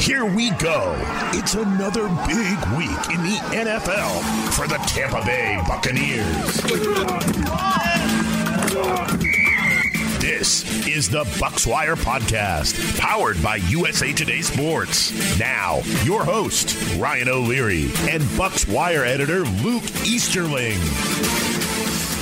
Here we go. It's another big week in the NFL for the Tampa Bay Buccaneers. This is the Bucs Wire Podcast, powered by USA Today Sports. Now, your host, Ryan O'Leary, and Bucs Wire editor Luke Easterling.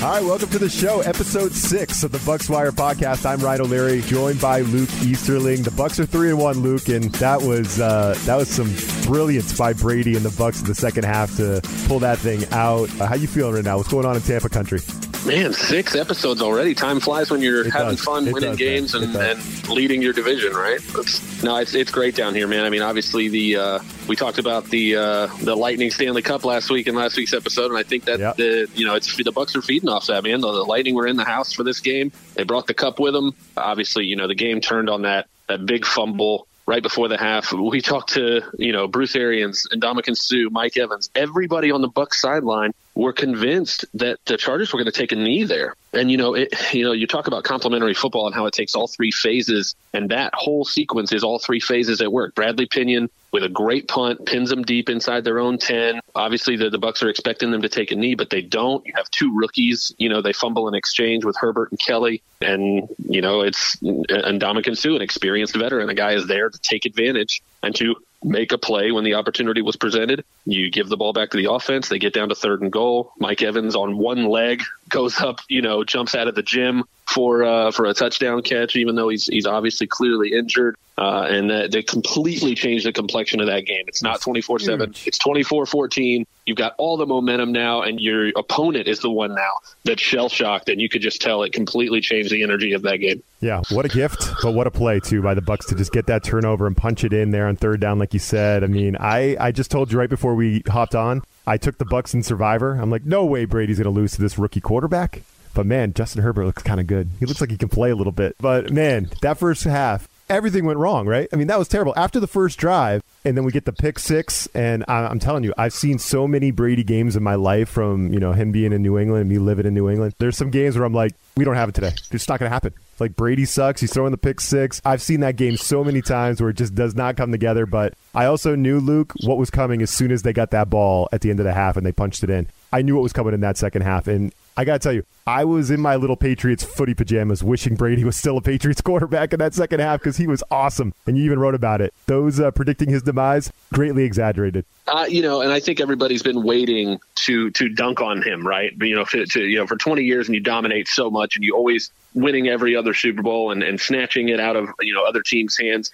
All right, welcome to the show, episode six of the Bucs Wire podcast. I'm Ryan O'Leary, joined by Luke Easterling. The Bucks are three and one, Luke, and that was uh, that was some brilliance by Brady and the Bucks in the second half to pull that thing out. Uh, how you feeling right now? What's going on in Tampa country? Man, six episodes already. Time flies when you're it having does. fun, it winning does, games, and, and, leading your division. Right? It's, no, it's it's great down here, man. I mean, obviously the uh, we talked about the uh, the Lightning Stanley Cup last week in last week's episode, and I think that yep. the you know it's the Bucks are feeding off that man. The, the Lightning were in the house for this game. They brought the cup with them. Obviously, you know the game turned on that that big fumble right before the half. We talked to, you know, Bruce Arians and Ndamukong Suh, Mike Evans, everybody on the Bucks sideline were convinced that the Chargers were going to take a knee there. And you know, it, you know, you talk about complementary football and how it takes all three phases, and that whole sequence is all three phases at work. Bradley Pinion with a great punt pins them deep inside their own ten. Obviously, the, the Bucks are expecting them to take a knee, but they don't. You have two rookies. You know, they fumble in exchange with Herbert and Kelley, and you know, it's and Ndamukong Suh, an experienced veteran. The guy is there to take advantage and to make a play when the opportunity was presented. You give the ball back to the offense. They get down to third and goal. Mike Evans on one leg goes up, you know, jumps out of the gym for uh, for a touchdown catch, even though he's he's obviously clearly injured. Uh, and that they completely changed the complexion of that game. It's not 24 7, it's 24 14. You've got all the momentum now, and your opponent is the one now that's shell shocked, and you could just tell it completely changed the energy of that game. Yeah, what a gift, but what a play, too, by the Bucks to just get that turnover and punch it in there on third down, like you said. I mean, I, I just told you right before we hopped on, I took the Bucks in Survivor. I'm like, no way Brady's going to lose to this rookie quarterback. But man, Justin Herbert looks kind of good. He looks like he can play a little bit. But man, that first half, everything went wrong, right? I mean, that was terrible. After the first drive, and then we get the pick six, and I, am telling you, I've seen so many Brady games in my life from you know him being in New England and me living in New England. There's some games where I'm like, we don't have it today. It's not going to happen. Like Brady sucks. He's throwing the pick six. I've seen that game so many times where it just does not come together. But I also knew Luke what was coming as soon as they got that ball at the end of the half and they punched it in. I knew what was coming in that second half, and I got to tell you, I was in my little Patriots footy pajamas wishing Brady was still a Patriots quarterback in that second half because he was awesome. And you even wrote about it. Those uh, predicting his demise, greatly exaggerated. Uh, you know, and I think everybody's been waiting to to dunk on him, right? You know, to, to, you know, for 20 years and you dominate so much and you always winning every other Super Bowl and, and snatching it out of, you know, other teams' hands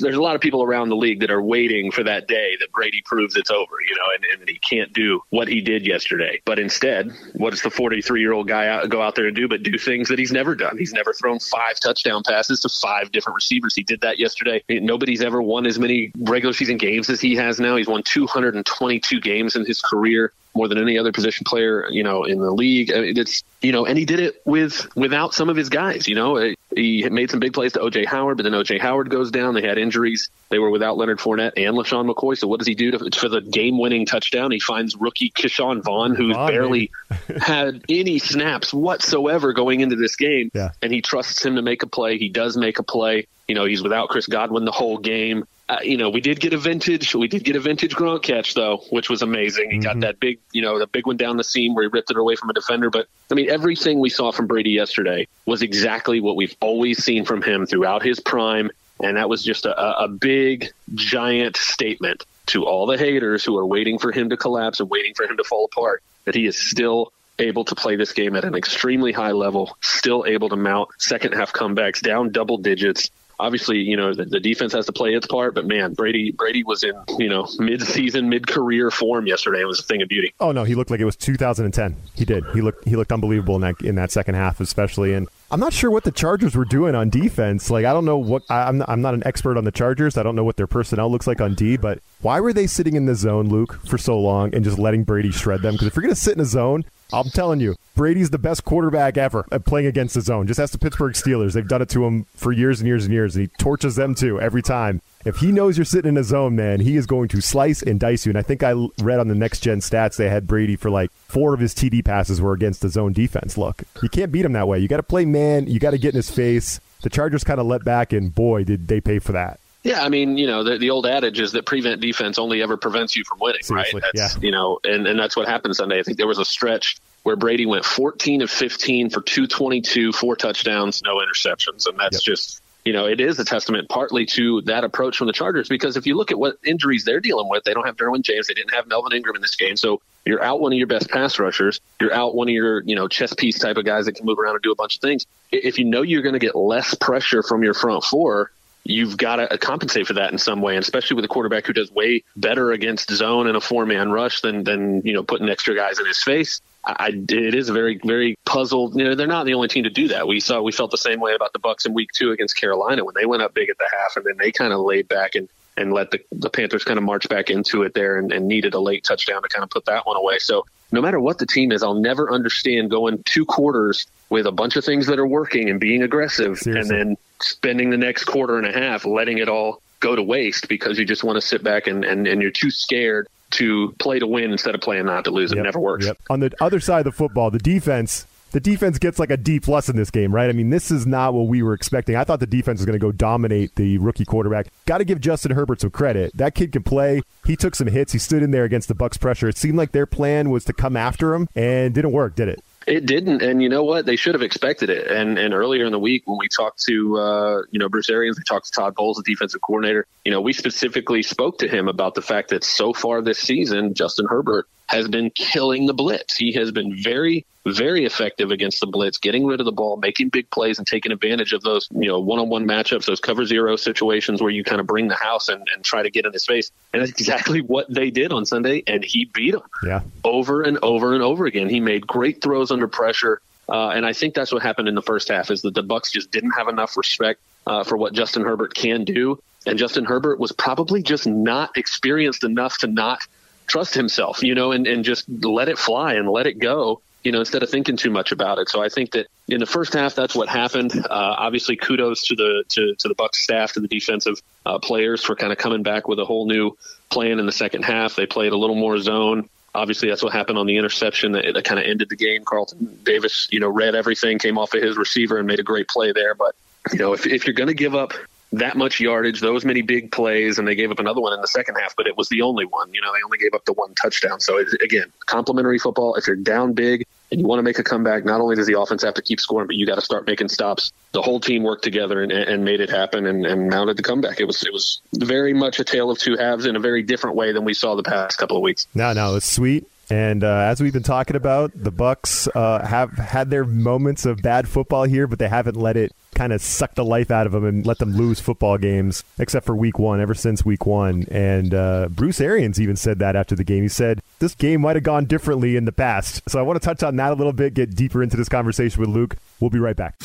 there's a lot of people around the league that are waiting for that day that Brady proves it's over, you know, and, and he can't do what he did yesterday. But instead, what does the 43 year old guy out, go out there and do but do things that he's never done? He's never thrown five touchdown passes to five different receivers. He did that yesterday. Nobody's ever won as many regular season games as he has now. He's won 222 games in his career more than any other position player, you know, in the league. It's you know, and he did it with without some of his guys. You know, he made some big plays to OJ Howard, but then OJ Howard goes down. They had injuries. They were without Leonard Fournette and LeSean McCoy. So what does he do to, for the game-winning touchdown? He finds rookie Ke'Shawn Vaughn, who's Vaughn, barely had any snaps whatsoever going into this game, yeah. and he trusts him to make a play. He does make a play. You know, he's without Chris Godwin the whole game. Uh, you know, we did get a vintage. We did get a vintage Gronk catch though, which was amazing. He mm-hmm. got that big, you know, the big one down the seam where he ripped it away from a defender. But I mean, everything we saw from Brady yesterday was exactly what we've always seen from him throughout his prime, and that was just a, a big, giant statement to all the haters who are waiting for him to collapse and waiting for him to fall apart that he is still able to play this game at an extremely high level, still able to mount second half comebacks down double digits, obviously, you know, the, the, defense has to play its part, but man, Brady Brady was in, you know, mid-season, mid-career form yesterday. It was a thing of beauty. Oh no, he looked like it was 2010. He did. He looked he looked unbelievable in that in that second half, especially. And I'm not sure what the Chargers were doing on defense. Like I don't know what I, I'm. Not, I'm not an expert on the Chargers. I don't know what their personnel looks like on D. But why were they sitting in the zone, Luke, for so long and just letting Brady shred them? Because if you're going to sit in a zone, I'm telling you, Brady's the best quarterback ever at playing against the zone. Just ask the Pittsburgh Steelers. They've done it to him for years and years and years, and he torches them too every time. If he knows you're sitting in a zone, man, he is going to slice and dice you. And I think I read on the next gen stats they had Brady for like four of his TD passes were against the zone defense. Look, you can't beat him that way. You got to play man. You got to get in his face. The Chargers kind of let back, and boy, did they pay for that. Yeah, I mean, you know, the, the old adage is that prevent defense only ever prevents you from winning, Seriously, right? That's, yeah. You know, and, and that's what happened Sunday. I think there was a stretch where Brady went 14 of 15 for 222, four touchdowns, no interceptions. And that's Yep. just, you know, it is a testament partly to that approach from the Chargers because if you look at what injuries they're dealing with, they don't have Derwin James, they didn't have Melvin Ingram in this game. So you're out one of your best pass rushers, you're out one of your, you know, chess piece type of guys that can move around and do a bunch of things. If you know you're going to get less pressure from your front four, you've got to compensate for that in some way, and especially with a quarterback who does way better against zone and a four man rush than than you know putting extra guys in his face. I, it is a very very puzzled. You know, they're not the only team to do that. We saw we felt the same way about the Bucks in Week Two against Carolina when they went up big at the half, and then they kind of laid back and and let the, the Panthers kind of march back into it there and, and needed a late touchdown to kind of put that one away. So no matter what the team is, I'll never understand going two quarters with a bunch of things that are working and being aggressive Seriously. and then spending the next quarter and a half letting it all go to waste because you just want to sit back and, and, and you're too scared to play to win instead of playing not to lose. It Yep, never works. Yep. On the other side of the football, the defense. The defense gets like a D plus in this game, right? I mean, this is not what we were expecting. I thought the defense was going to go dominate the rookie quarterback. Got to give Justin Herbert some credit. That kid can play. He took some hits. He stood in there against the Bucks pressure. It seemed like their plan was to come after him, and didn't work, did it? It didn't, and you know what? They should have expected it. And and earlier in the week when we talked to uh, you know Bruce Arians, we talked to Todd Bowles, the defensive coordinator. You know, we specifically spoke to him about the fact that so far this season, Justin Herbert has been killing the blitz. He has been very very effective against the blitz, getting rid of the ball, making big plays, and taking advantage of those you know one on one matchups, those cover zero situations where you kind of bring the house and, and try to get in his face. And that's exactly what they did on Sunday, and he beat them Yeah. over and over and over again. He made great throws under pressure, uh, and I think that's what happened in the first half. Is that the Bucks just didn't have enough respect uh, for what Justin Herbert can do, and Justin Herbert was probably just not experienced enough to not trust himself, you know, and, and just let it fly and let it go. You know, instead of thinking too much about it. So I think that in the first half, that's what happened. Uh, obviously, kudos to the to, to the Bucks staff, to the defensive uh, players for kind of coming back with a whole new plan in the second half. They played a little more zone. Obviously, that's what happened on the interception that, that kind of ended the game. Carlton Davis, you know, read everything, came off of his receiver and made a great play there. But you know, if if you're going to give up that much yardage, those many big plays, and they gave up another one in the second half, but it was the only one. You know, they only gave up the one touchdown. So it, again, complementary football. If you're down big and you want to make a comeback, not only does the offense have to keep scoring, but you got to start making stops. The whole team worked together and, and made it happen and, and mounted the comeback. It was it was very much a tale of two halves in a very different way than we saw the past couple of weeks. No, no, it's sweet. And uh, as we've been talking about, the Bucks uh, have had their moments of bad football here, but they haven't let it kind of suck the life out of them and let them lose football games, except for Week One. Ever since Week One, and uh, Bruce Arians even said that after the game. He said this game might have gone differently in the past. So I want to touch on that a little bit, get deeper into this conversation with Luke. We'll be right back.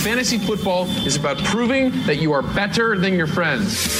Fantasy football is about proving that you are better than your friends.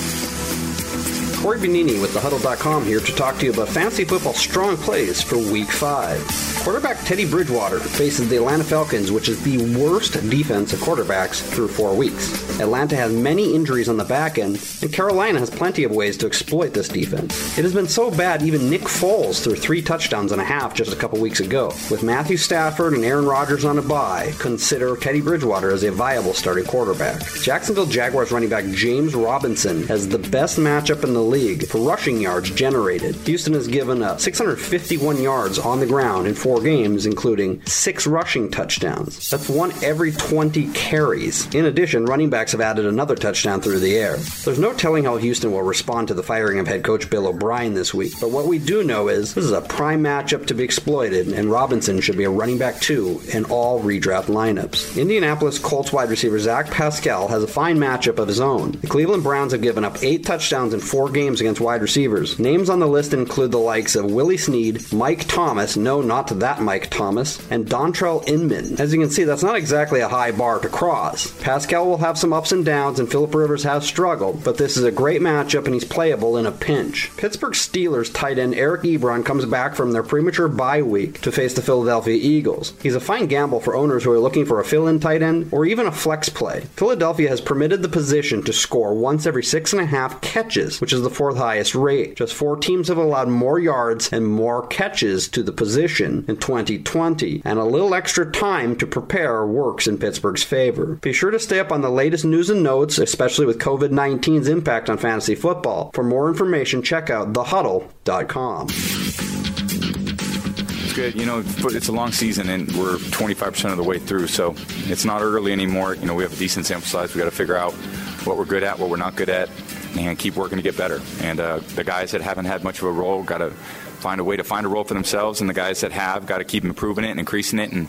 Corey Bonini with thehuddle.com here to talk to you about fantasy football strong plays for week five. Quarterback Teddy Bridgewater faces the Atlanta Falcons, which is the worst defense of quarterbacks through four weeks. Atlanta has many injuries on the back end, and Carolina has plenty of ways to exploit this defense. It has been so bad, even Nick Foles threw three touchdowns and a half just a couple weeks ago. With Matthew Stafford and Aaron Rodgers on a bye, consider Teddy Bridgewater as a viable starting quarterback. Jacksonville Jaguars running back James Robinson has the best matchup in the league for rushing yards generated. Houston has given up 651 yards on the ground in four games, including six rushing touchdowns. That's one every 20 carries. In addition, running backs have added another touchdown through the air. There's no telling how Houston will respond to the firing of head coach Bill O'Brien this week, but what we do know is this is a prime matchup to be exploited, and Robinson should be a running back two in all redraft lineups. Indianapolis Colts wide receiver Zach Pascal has a fine matchup of his own. The Cleveland Browns have given up eight touchdowns in four games against wide receivers. Names on the list include the likes of Willie Snead, Mike Thomas, no, not that Mike Thomas, and Dontrell Inman. As you can see, that's not exactly a high bar to cross. Pascal will have some ups and downs, and Philip Rivers has struggled, but this is a great matchup and he's playable in a pinch. Pittsburgh Steelers tight end Eric Ebron comes back from their premature bye week to face the Philadelphia Eagles. He's a fine gamble for owners who are looking for a fill in tight end or even a flex play. Philadelphia has permitted the position to score once every six and a half catches, which is the fourth highest rate. Just four teams have allowed more yards and more catches to the position in 2020, and a little extra time to prepare works in Pittsburgh's favor. Be sure to stay up on the latest news and notes, especially with COVID 19's impact on fantasy football. For more information, check out thehuddle.com. It's good. You know, it's a long season and we're 25% of the way through, so it's not early anymore. You know, we have a decent sample size. We got to figure out what we're good at, what we're not good at, and keep working to get better. And uh, the guys that haven't had much of a role got to find a way to find a role for themselves, and the guys that have got to keep improving it and increasing it. And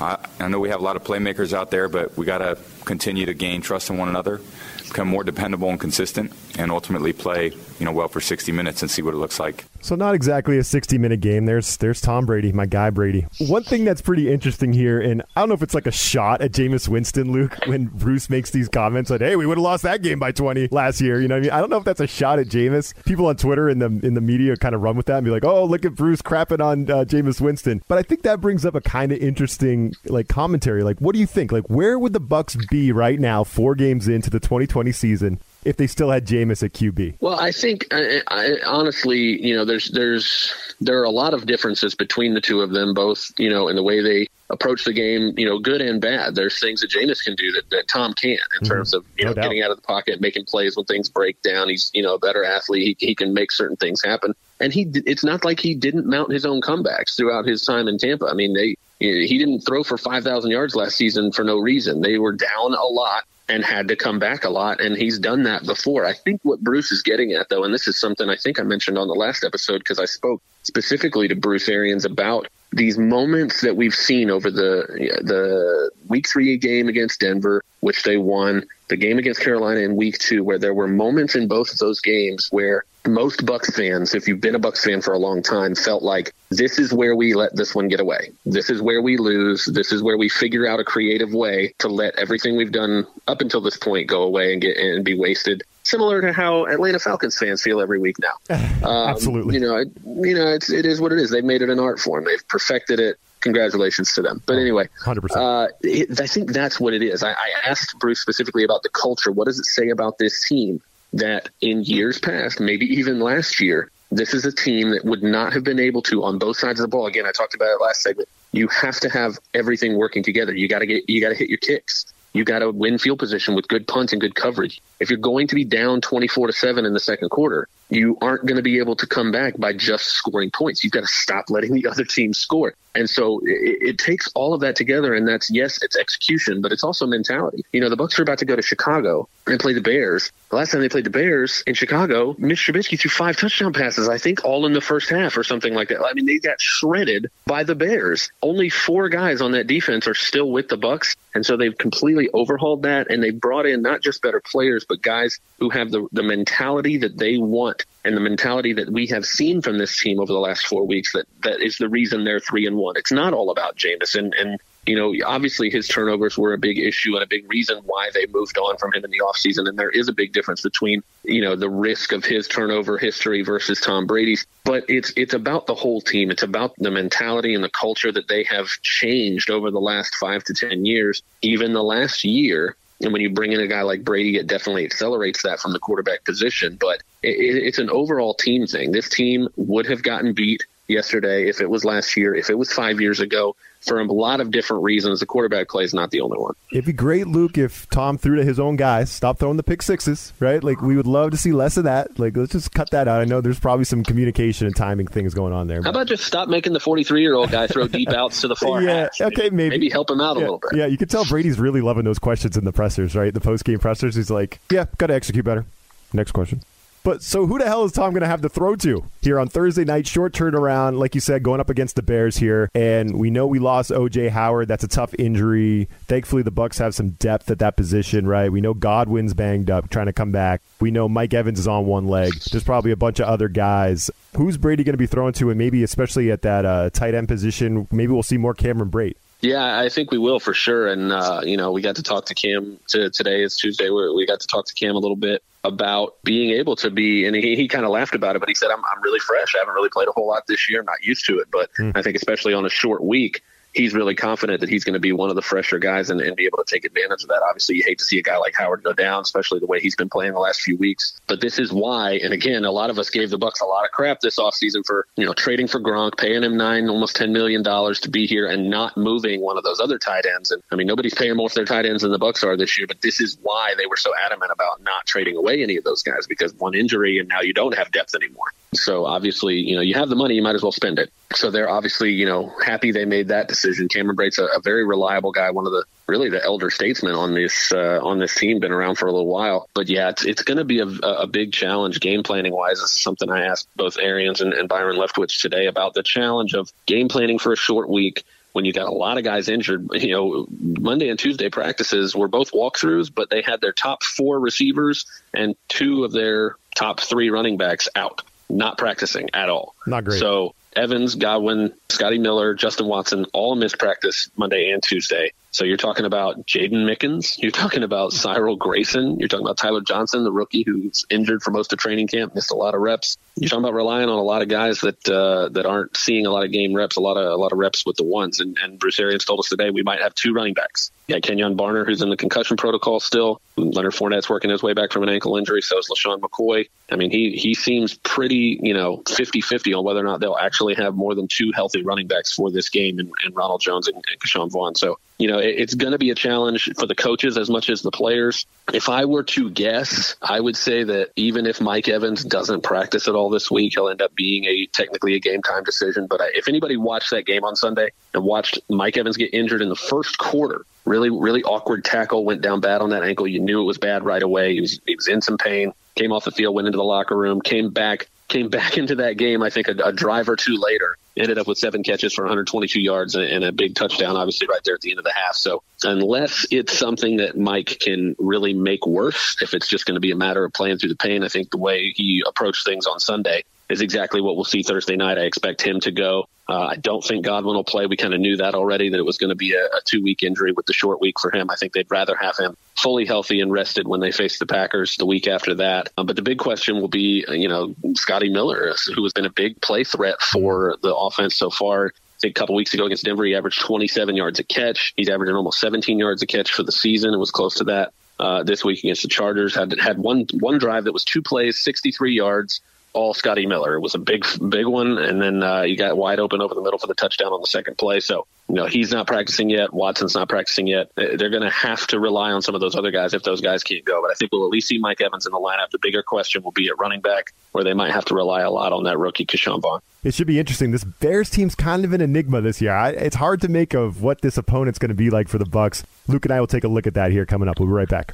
uh, I know we have a lot of playmakers out there, but we got to continue to gain trust in one another become more dependable and consistent, and ultimately play you know well for 60 minutes and see what it looks like. So not exactly a 60 minute game. There's there's Tom Brady, my guy Brady. One thing that's pretty interesting here, and I don't know if it's like a shot at Jameis Winston, Luke, when Bruce makes these comments like, "Hey, we would have lost that game by 20 last year." You know, what I mean, I don't know if that's a shot at Jameis. People on Twitter and the in the media kind of run with that and be like, "Oh, look at Bruce crapping on uh, Jameis Winston." But I think that brings up a kind of interesting like commentary. Like, what do you think? Like, where would the Bucks be right now, four games into the 2020 season? If they still had Jameis at QB? Well, I think I, I, honestly, you know, there's there's there are a lot of differences between the two of them, both you know, in the way they approach the game, you know, good and bad. There's things that Jameis can do that, that Tom can't in mm-hmm. terms of you no know doubt. getting out of the pocket, making plays when things break down. He's you know a better athlete. He, he can make certain things happen, and he it's not like he didn't mount his own comebacks throughout his time in Tampa. I mean, they he didn't throw for 5,000 yards last season for no reason. They were down a lot and had to come back a lot. And he's done that before. I think what Bruce is getting at, though, and this is something I think I mentioned on the last episode because I spoke specifically to Bruce Arians about these moments that we've seen over the the week three game against Denver, which they won, the game against Carolina in week two, where there were moments in both of those games where most Bucks fans, if you've been a Bucks fan for a long time, felt like this is where we let this one get away. This is where we lose. This is where we figure out a creative way to let everything we've done up until this point go away and get and be wasted. Similar to how Atlanta Falcons fans feel every week now. Um, Absolutely. You know, it, you know, it's it is what it is. They've made it an art form. They've perfected it congratulations to them. But anyway, 100%. Uh, it, I think that's what it is. I, I, asked Bruce specifically about the culture. What does it say about this team? that in years past, maybe even last year, this is a team that would not have been able to on both sides of the ball. Again, I talked about it last segment. You have to have everything working together. You got to get, you got to hit your kicks. You got to win field position with good punt and good coverage. If you're going to be down 24 to 7 in the second quarter, you aren't going to be able to come back by just scoring points. You've got to stop letting the other team score. And so it, it, takes all of that together, and that's yes, it's execution, but it's also mentality. You know, the Bucks are about to go to Chicago and play the Bears. The last time they played the Bears in Chicago, Mitch Trubisky threw five touchdown passes, I think, all in the first half or something like that. I mean, they got shredded by the Bears. Only four guys on that defense are still with the Bucks, and so they've completely overhauled that, and they brought in not just better players, but guys who have the the mentality that they want and the mentality that we have seen from this team over the last four weeks that that is the reason they're three and one. It's not all about Jameis and you know, obviously his turnovers were a big issue and a big reason why they moved on from him in the offseason. And there is a big difference between, you know, the risk of his turnover history versus Tom Brady's. But it's it's about the whole team. It's about the mentality and the culture that they have changed over the last five to ten years, even the last year. And when you bring in a guy like Brady, it definitely accelerates that from the quarterback position. But it, it's an overall team thing. This team would have gotten beat yesterday if it was last year, if it was five years ago for a lot of different reasons. The quarterback play is not the only one. It'd be great, Luke, if Tom threw to his own guys, stop throwing the pick sixes, right? Like we would love to see less of that. Like let's just cut that out. I know there's probably some communication and timing things going on there. How about just stop making the 43 year old guy throw deep outs to the far yeah, hash? Okay, maybe maybe help him out yeah, a little bit. Yeah, you can tell Brady's really loving those questions in the pressers, right? The post game pressers. He's like, yeah, got to execute better. Next question. But so who the hell is Tom going to have to throw to here on Thursday night? Short turnaround, like you said, going up against the Bears here, and we know we lost OJ Howard. That's a tough injury. Thankfully, the Bucks have some depth at that position, right? We know Godwin's banged up, trying to come back. We know Mike Evans is on one leg. There's probably a bunch of other guys. Who's Brady going to be throwing to, and maybe especially at that uh, tight end position? Maybe we'll see more Cameron Brate. Yeah, I think we will for sure. And uh, you know, we got to talk to Cam to, today. It's Tuesday. Where we got to talk to Cam a little bit about being able to be. And he, he kind of laughed about it, but he said, "I'm I'm really fresh. I haven't really played a whole lot this year. I'm not used to it. But mm. I think especially on a short week." He's really confident that he's going to be one of the fresher guys and, and, be able to take advantage of that. Obviously, you hate to see a guy like Howard go down, especially the way he's been playing the last few weeks. But this is why, and again, a lot of us gave the Bucks a lot of crap this offseason for, you know, trading for Gronk, paying him nine, almost $10 million to be here and not moving one of those other tight ends. And I mean, nobody's paying more for their tight ends than the Bucks are this year, but this is why they were so adamant about not trading away any of those guys because one injury and now you don't have depth anymore. So obviously, you know, you have the money, you might as well spend it. So they're obviously, you know, happy they made that decision. Cameron Brate's a, a very reliable guy, one of the really the elder statesmen on this uh, on this team, been around for a little while. But yeah, it's it's going to be a, a big challenge game planning wise. This is something I asked both Arians and, and Byron Leftwich today about the challenge of game planning for a short week when you got a lot of guys injured. You know, Monday and Tuesday practices were both walkthroughs, but they had their top four receivers and two of their top three running backs out not practicing at all. Not great. So Evans, Godwin, Scotty Miller, Justin Watson all missed practice Monday and Tuesday. So you're talking about Jaydon Mickens. You're talking about Cyril Grayson. You're talking about Tyler Johnson, the rookie who's injured for most of training camp, missed a lot of reps. You're talking about relying on a lot of guys that uh, that aren't seeing a lot of game reps, a lot of a lot of reps with the ones. And, and Bruce Arians told us today we might have two running backs. Yeah, Kenjon Barner, who's in the concussion protocol still. Leonard Fournette's working his way back from an ankle injury. So is LeSean McCoy. I mean, he he seems pretty, you know, 50-50 on whether or not they'll actually have more than two healthy running backs for this game and, in Ronald Jones and, and Ke'Shawn Vaughn. So you know, it's going to be a challenge for the coaches as much as the players. If I were to guess, I would say that even if Mike Evans doesn't practice at all this week, he'll end up being a technically a game time decision. But if anybody watched that game on Sunday and watched Mike Evans get injured in the first quarter, really, really awkward tackle, went down bad on that ankle. You knew it was bad right away. He was, he was in some pain, came off the field, went into the locker room, came back, came back into that game, I think a, a drive or two later ended up with seven catches for 122 yards and, a big touchdown, obviously right there at the end of the half. So unless it's something that Mike can really make worse, if it's just going to be a matter of playing through the pain, I think the way he approached things on Sunday is exactly what we'll see Thursday night. I expect him to go. Uh, I don't think Godwin will play. We kind of knew that already that it was going to be a, a two week injury with the short week for him. I think they'd rather have him fully healthy and rested when they face the Packers the week after that. Um, but the big question will be, uh, you know, Scotty Miller, who has been a big play threat for the offense so far. I think a couple weeks ago against Denver, he averaged 27 yards a catch. He's averaging almost 17 yards a catch for the season. It was close to that. Uh, this week against the Chargers had had one one drive that was two plays, 63 yards all Scotty Miller. It was a big, big one, and then uh, you got wide open over the middle for the touchdown on the second play. So, you know, he's not practicing yet. Watson's not practicing yet. They're going to have to rely on some of those other guys if those guys can't go. But I think we'll at least see Mike Evans in the lineup. The bigger question will be at running back, where they might have to rely a lot on that rookie Ke'Shawn Vaughn. It should be interesting. This Bears team's kind of an enigma this year. I, it's hard to make of what this opponent's going to be like for the Bucks. Luke and I will take a look at that here coming up. We'll be right back.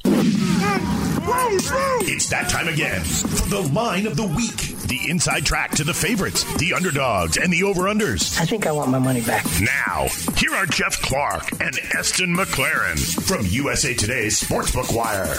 It's that time again for the line of the week. The inside track to the favorites, the underdogs, and the over-unders. I think I want my money back. Now, here are Jeff Clark and Eston McLaren from USA Today's Sportsbook Wire.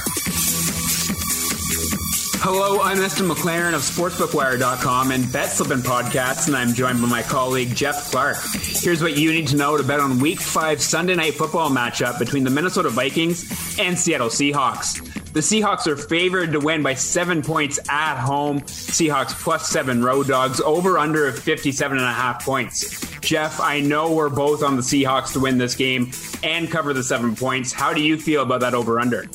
Hello, I'm Eston McLaren of SportsbookWire.com and BetSlippin Podcasts, and I'm joined by my colleague Jeff Clark. Here's what you need to know to bet on Week 5 Sunday Night Football matchup between the Minnesota Vikings and Seattle Seahawks. The Seahawks are favored to win by seven points at home. Seahawks plus seven road dogs over under 57 and a half points. Jeff, I know we're both on the Seahawks to win this game and cover the seven points. How do you feel about that over under?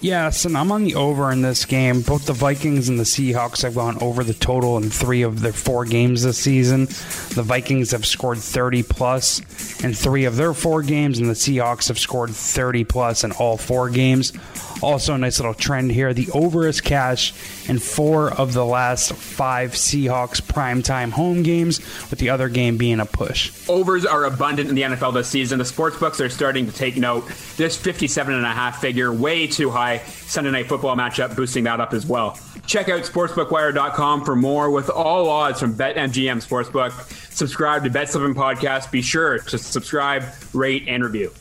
Yes, and I'm on the over in this game. Both the Vikings and the Seahawks have gone over the total in three of their four games this season. The Vikings have scored 30 plus in three of their four games, and the Seahawks have scored 30 plus in all four games. Also, a nice little trend here. The over is cash in four of the last five Seahawks primetime home games, with the other game being a push. Overs are abundant in the NFL this season. The sportsbooks are starting to take note. This 57 and a half figure, way too high. Sunday night football matchup, boosting that up as well. Check out sportsbookwire.com for more with all odds from BetMGM Sportsbook. Subscribe to Bet Podcast. Be sure to subscribe, rate, and review.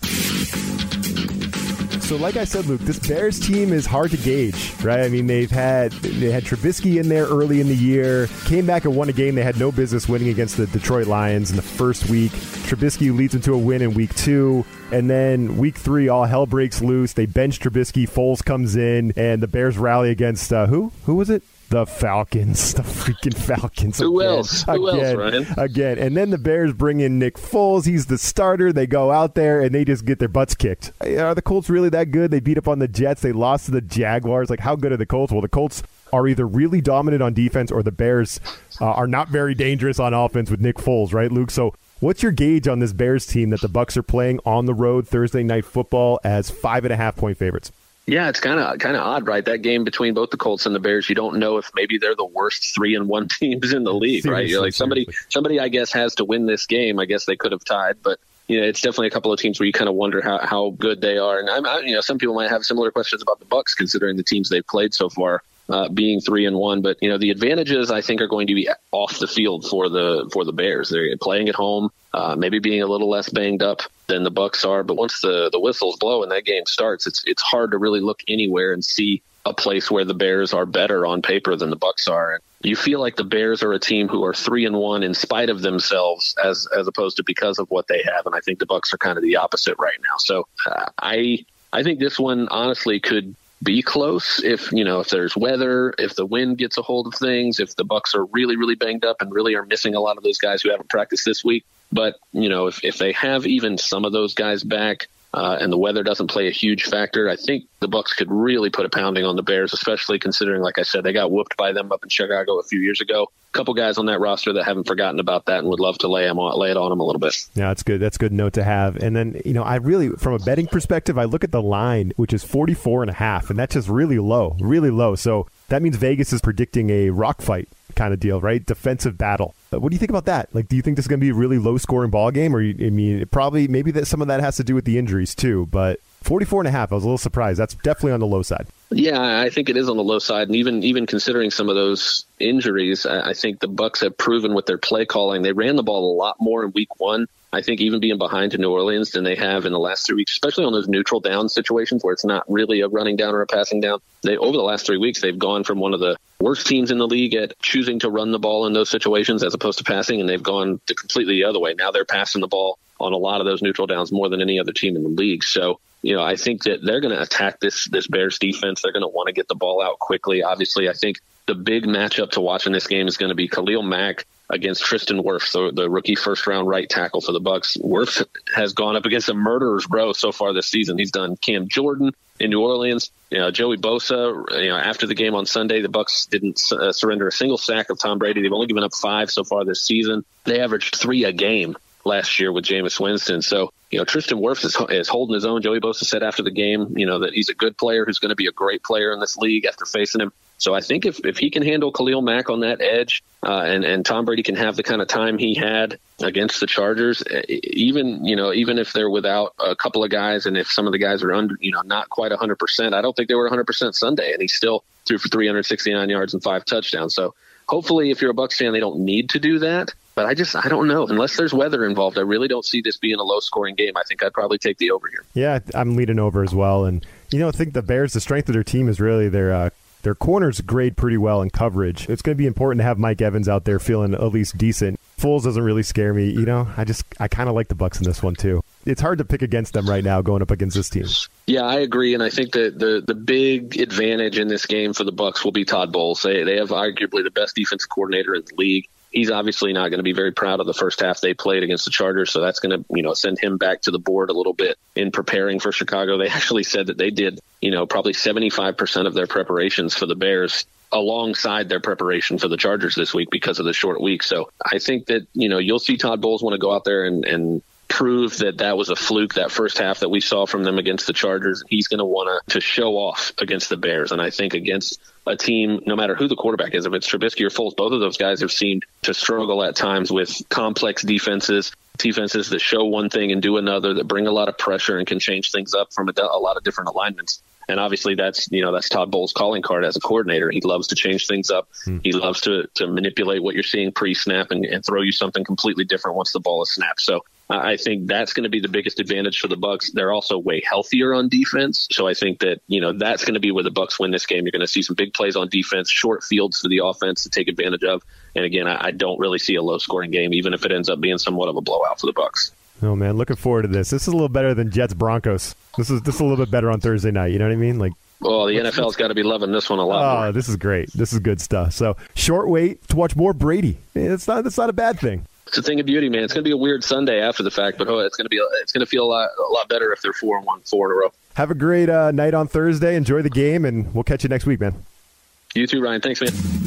So, like I said, Luke, this Bears team is hard to gauge, right? I mean, they've had they had Trubisky in there early in the year, came back and won a game they had no business winning against the Detroit Lions in the first week. Trubisky leads them to a win in week two. And then week three, all hell breaks loose. They bench Trubisky. Foles comes in, and the Bears rally against uh, who? Who was it? The Falcons, the freaking Falcons. Who again, else? Who again, else, Ryan? Again, and then the Bears bring in Nick Foles. He's the starter. They go out there and they just get their butts kicked. Are the Colts really that good? They beat up on the Jets. They lost to the Jaguars. Like, how good are the Colts? Well, the Colts are either really dominant on defense or the Bears uh, are not very dangerous on offense with Nick Foles, right, Luke? So. What's your gauge on this Bears team that the Bucks are playing on the road Thursday night football as five and a half point favorites? Yeah, it's kind of kind of odd, right? That game between both the Colts and the Bears, you don't know if maybe they're the worst three and one teams in the league, Seriously, right? You're like somebody seriously. somebody I guess has to win this game. I guess they could have tied, but you know, it's definitely a couple of teams where you kind of wonder how, how good they are. And I'm, I, you know, some people might have similar questions about the Bucks considering the teams they've played so far. Uh, being three and one, but you know the advantages I think are going to be off the field for the for the Bears. They're playing at home, uh, maybe being a little less banged up than the Bucks are. But once the the whistles blow and that game starts, it's it's hard to really look anywhere and see a place where the Bears are better on paper than the Bucks are. And you feel like the Bears are a team who are three and one in spite of themselves, as as opposed to because of what they have. And I think the Bucks are kind of the opposite right now. So uh, I I think this one honestly could be close if you know if there's weather if the wind gets a hold of things if the bucks are really really banged up and really are missing a lot of those guys who haven't practiced this week but you know if, if they have even some of those guys back uh, and the weather doesn't play a huge factor i think the bucks could really put a pounding on the bears especially considering like i said they got whooped by them up in chicago a few years ago a couple guys on that roster that haven't forgotten about that and would love to lay them on, lay it on them a little bit Yeah, that's good. That's a good note to have. And then, you know, I really, from a betting perspective, I look at the line, which is 44 and a half, and that's just really low, really low. So that means Vegas is predicting a rock fight kind of deal, right? Defensive battle. But what do you think about that? Like, do you think this is going to be a really low scoring ball game? Or, I mean, it probably, maybe that some of that has to do with the injuries too, but 44 and a half, I was a little surprised. That's definitely on the low side. Yeah, I think it is on the low side, and even even considering some of those injuries, I, I think the Bucks have proven with their play calling. They ran the ball a lot more in Week One. I think even being behind to New Orleans than they have in the last three weeks, especially on those neutral down situations where it's not really a running down or a passing down. They over the last three weeks they've gone from one of the worst teams in the league at choosing to run the ball in those situations as opposed to passing, and they've gone to completely the other way. Now they're passing the ball on a lot of those neutral downs more than any other team in the league. So you know, I think that they're going to attack this this Bears defense. They're going to want to get the ball out quickly. Obviously, I think the big matchup to watch in this game is going to be Khalil Mack against Tristan Wirfs, the, the rookie first round right tackle for the Bucks. Wirfs has gone up against a murderer's row so far this season. He's done Cam Jordan in New Orleans. You know, Joey Bosa. You know, after the game on Sunday, the Bucks didn't uh, surrender a single sack of Tom Brady. They've only given up five so far this season. They averaged three a game last year with Jameis Winston. So, you know, Tristan Wirfs is, is holding his own. Joey Bosa said after the game, you know, that he's a good player who's going to be a great player in this league after facing him. So I think if, if he can handle Khalil Mack on that edge, uh, and and Tom Brady can have the kind of time he had against the Chargers, even you know even if they're without a couple of guys, and if some of the guys are under you know not quite 100 percent, I don't think they were 100 percent Sunday, and he still threw for 369 yards and five touchdowns. So hopefully, if you're a Bucks fan, they don't need to do that. But I just I don't know unless there's weather involved. I really don't see this being a low scoring game. I think I'd probably take the over here. Yeah, I'm leading over as well. And, you know, I think the Bears, the strength of their team is really their. Uh, their corners grade pretty well in coverage. It's going to be important to have Mike Evans out there feeling at least decent. Foles doesn't really scare me. You know, I just I kind of like the Bucks in this one too. It's hard to pick against them right now going up against this team. Yeah, I agree, and I think that the the big advantage in this game for the Bucks will be Todd Bowles. They they have arguably the best defensive coordinator in the league. He's obviously not going to be very proud of the first half they played against the Chargers, so that's going to you know send him back to the board a little bit in preparing for Chicago. They actually said that they did you know probably seventy five percent of their preparations for the Bears alongside their preparation for the Chargers this week because of the short week. So I think that you know you'll see Todd Bowles want to go out there and and prove that that was a fluke that first half that we saw from them against the Chargers. He's going to want to to show off against the Bears, and I think against a team, no matter who the quarterback is, if it's Trubisky or Foles, both of those guys have seemed to struggle at times with complex defenses, defenses that show one thing and do another, that bring a lot of pressure and can change things up from a, a lot of different alignments. And obviously, that's you know that's Todd Bowles' calling card as a coordinator. He loves to change things up. Hmm. He loves to to manipulate what you're seeing pre-snap and, and throw you something completely different once the ball is snapped. So I think that's going to be the biggest advantage for the Bucks. They're also way healthier on defense, so I think that you know that's going to be where the Bucks win this game. You're going to see some big plays on defense, short fields for the offense to take advantage of. And again, I, I don't really see a low scoring game, even if it ends up being somewhat of a blowout for the Bucks. Oh man, looking forward to this. This is a little better than Jets Broncos. This is this is a little bit better on Thursday night. You know what I mean? Like well, the NFL's got to be loving this one a lot. Oh, more. this is great. This is good stuff. So short wait to watch more Brady. Eh, it's not. It's not a bad thing. It's a thing of beauty, man. It's going to be a weird Sunday after the fact, but oh, it's going to be. It's going to feel a lot, a lot better if they're four and one, four in a row. Have a great uh, night on Thursday. Enjoy the game, and we'll catch you next week, man. You too, Ryan. Thanks, man.